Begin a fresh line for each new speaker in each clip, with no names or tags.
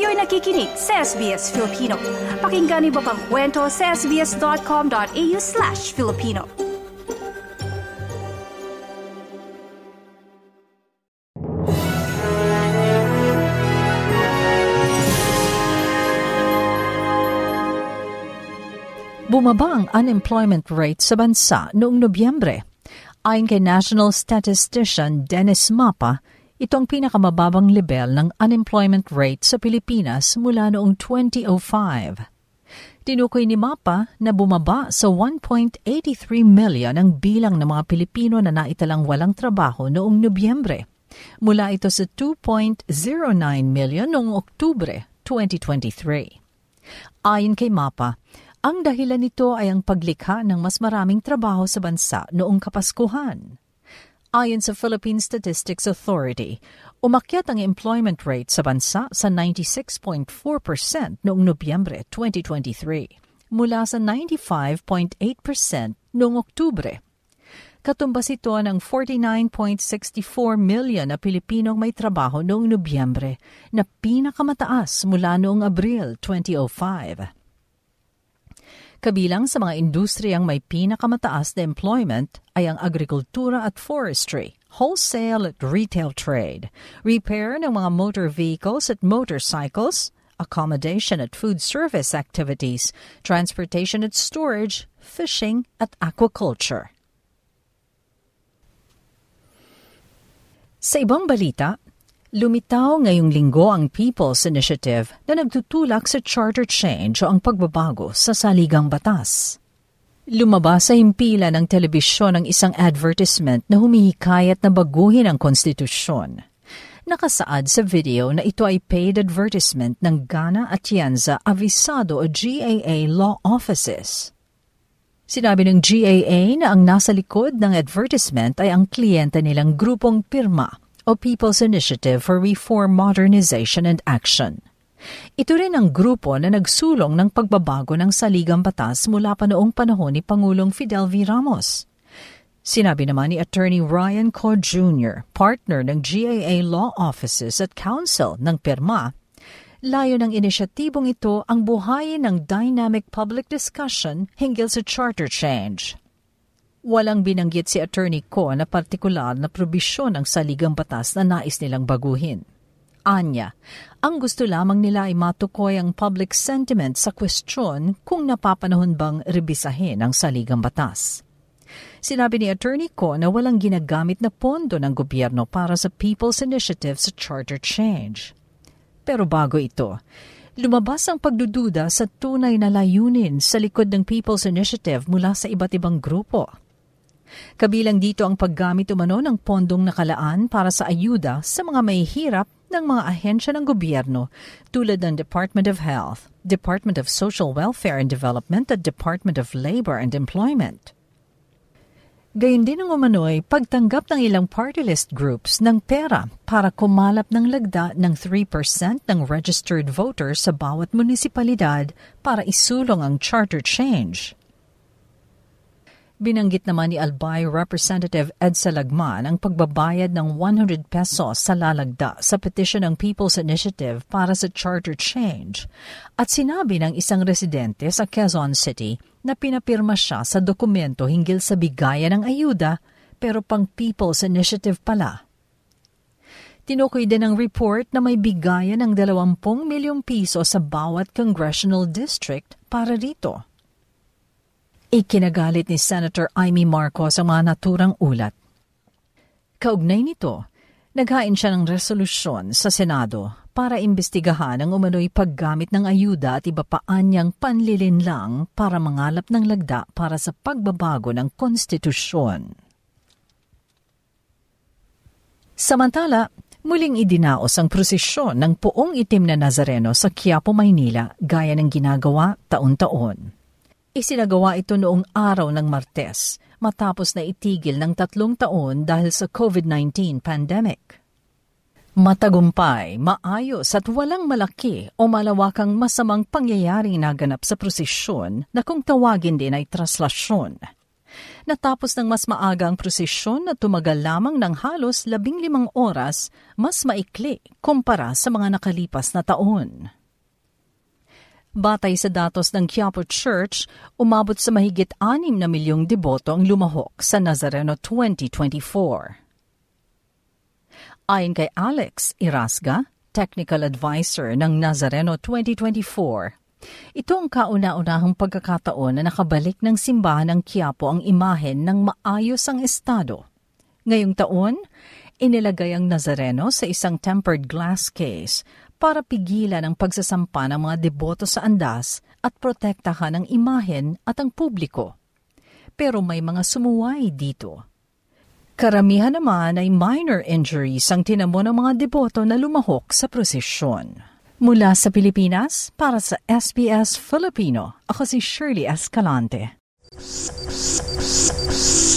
Kayo'y nakikinig sa SBS Filipino. Pakinggan niyo pa ang kwento sa sbs.com.au slash Filipino.
Bumaba ang unemployment rate sa bansa noong Nobyembre. Ayon kay National Statistician Dennis Mapa, ito ang pinakamababang level ng unemployment rate sa Pilipinas mula noong 2005. Tinukoy ni Mapa na bumaba sa 1.83 million ang bilang ng mga Pilipino na naitalang walang trabaho noong Nobyembre. Mula ito sa 2.09 million noong Oktubre 2023. Ayon kay Mapa, ang dahilan nito ay ang paglikha ng mas maraming trabaho sa bansa noong Kapaskuhan. Ayon sa Philippine Statistics Authority, umakyat ang employment rate sa bansa sa 96.4% noong Nobyembre 2023 mula sa 95.8% noong Oktubre. Katumbas ito ng 49.64 million na Pilipinong may trabaho noong Nobyembre na pinakamataas mula noong Abril 2005. Kabilang sa mga industriyang may pinakamataas na employment ay ang agrikultura at forestry, wholesale at retail trade, repair ng mga motor vehicles at motorcycles, accommodation at food service activities, transportation at storage, fishing at aquaculture. Sa ibang balita, Lumitaw ngayong linggo ang People's Initiative na nagtutulak sa charter change o ang pagbabago sa saligang batas. Lumabas sa himpila ng telebisyon ang isang advertisement na humihikayat na baguhin ang konstitusyon. Nakasaad sa video na ito ay paid advertisement ng Ghana Atienza Avisado o GAA Law Offices. Sinabi ng GAA na ang nasa likod ng advertisement ay ang kliyente nilang grupong pirma o People's Initiative for Reform, Modernization and Action. Ito rin ang grupo na nagsulong ng pagbabago ng saligang batas mula pa noong panahon ni Pangulong Fidel V. Ramos. Sinabi naman ni Attorney Ryan Co. Jr., partner ng GAA Law Offices at Council ng PIRMA, layo ng inisyatibong ito ang buhayin ng dynamic public discussion hinggil sa charter change. Walang binanggit si Attorney Ko na partikular na probisyon ng saligang batas na nais nilang baguhin. Anya, ang gusto lamang nila ay matukoy ang public sentiment sa kwestiyon kung napapanahon bang rebisahin ang saligang batas. Sinabi ni Attorney Ko na walang ginagamit na pondo ng gobyerno para sa People's Initiative sa Charter Change. Pero bago ito, lumabas ang pagdududa sa tunay na layunin sa likod ng People's Initiative mula sa iba't ibang grupo. Kabilang dito ang paggamit umano ng pondong nakalaan para sa ayuda sa mga mahihirap ng mga ahensya ng gobyerno tulad ng Department of Health, Department of Social Welfare and Development at Department of Labor and Employment. Gayun din ang umano'y pagtanggap ng ilang party list groups ng pera para kumalap ng lagda ng 3% ng registered voters sa bawat munisipalidad para isulong ang charter change. Binanggit naman ni Albay Representative Ed Salagman ang pagbabayad ng 100 pesos sa lalagda sa petition ng People's Initiative para sa charter change at sinabi ng isang residente sa Quezon City na pinapirma siya sa dokumento hinggil sa bigayan ng ayuda pero pang People's Initiative pala. Tinukoy din ang report na may bigayan ng 20 milyong piso sa bawat congressional district para rito. Ikinagalit ni Senator Amy Marcos ang mga naturang ulat. Kaugnay nito, naghain siya ng resolusyon sa Senado para imbestigahan ang umano'y paggamit ng ayuda at iba pa anyang panlilinlang para mangalap ng lagda para sa pagbabago ng konstitusyon. Samantala, muling idinaos ang prosesyon ng puong itim na Nazareno sa Quiapo, Maynila gaya ng ginagawa taon-taon. Isinagawa ito noong araw ng Martes matapos na itigil ng tatlong taon dahil sa COVID-19 pandemic. Matagumpay, maayos at walang malaki o malawakang masamang pangyayaring naganap sa prosesyon na kung tawagin din ay traslasyon. Natapos ng mas maaga ang prosesyon na tumagal lamang ng halos labing limang oras, mas maikli kumpara sa mga nakalipas na taon. Batay sa datos ng Quiapo Church, umabot sa mahigit anim na milyong deboto ang lumahok sa Nazareno 2024. Ayon kay Alex Irasga, Technical Advisor ng Nazareno 2024, ito ang kauna-unahang pagkakataon na nakabalik ng simbahan ng Quiapo ang imahen ng maayos ang estado. Ngayong taon, inilagay ang Nazareno sa isang tempered glass case para pigilan ang pagsasampa ng mga deboto sa andas at protektahan ang imahen at ang publiko. Pero may mga sumuway dito. Karamihan naman ay minor injuries ang tinamo ng mga deboto na lumahok sa prosesyon. Mula sa Pilipinas, para sa SBS Filipino, ako si Shirley Escalante.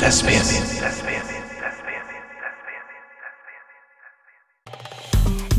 SBS.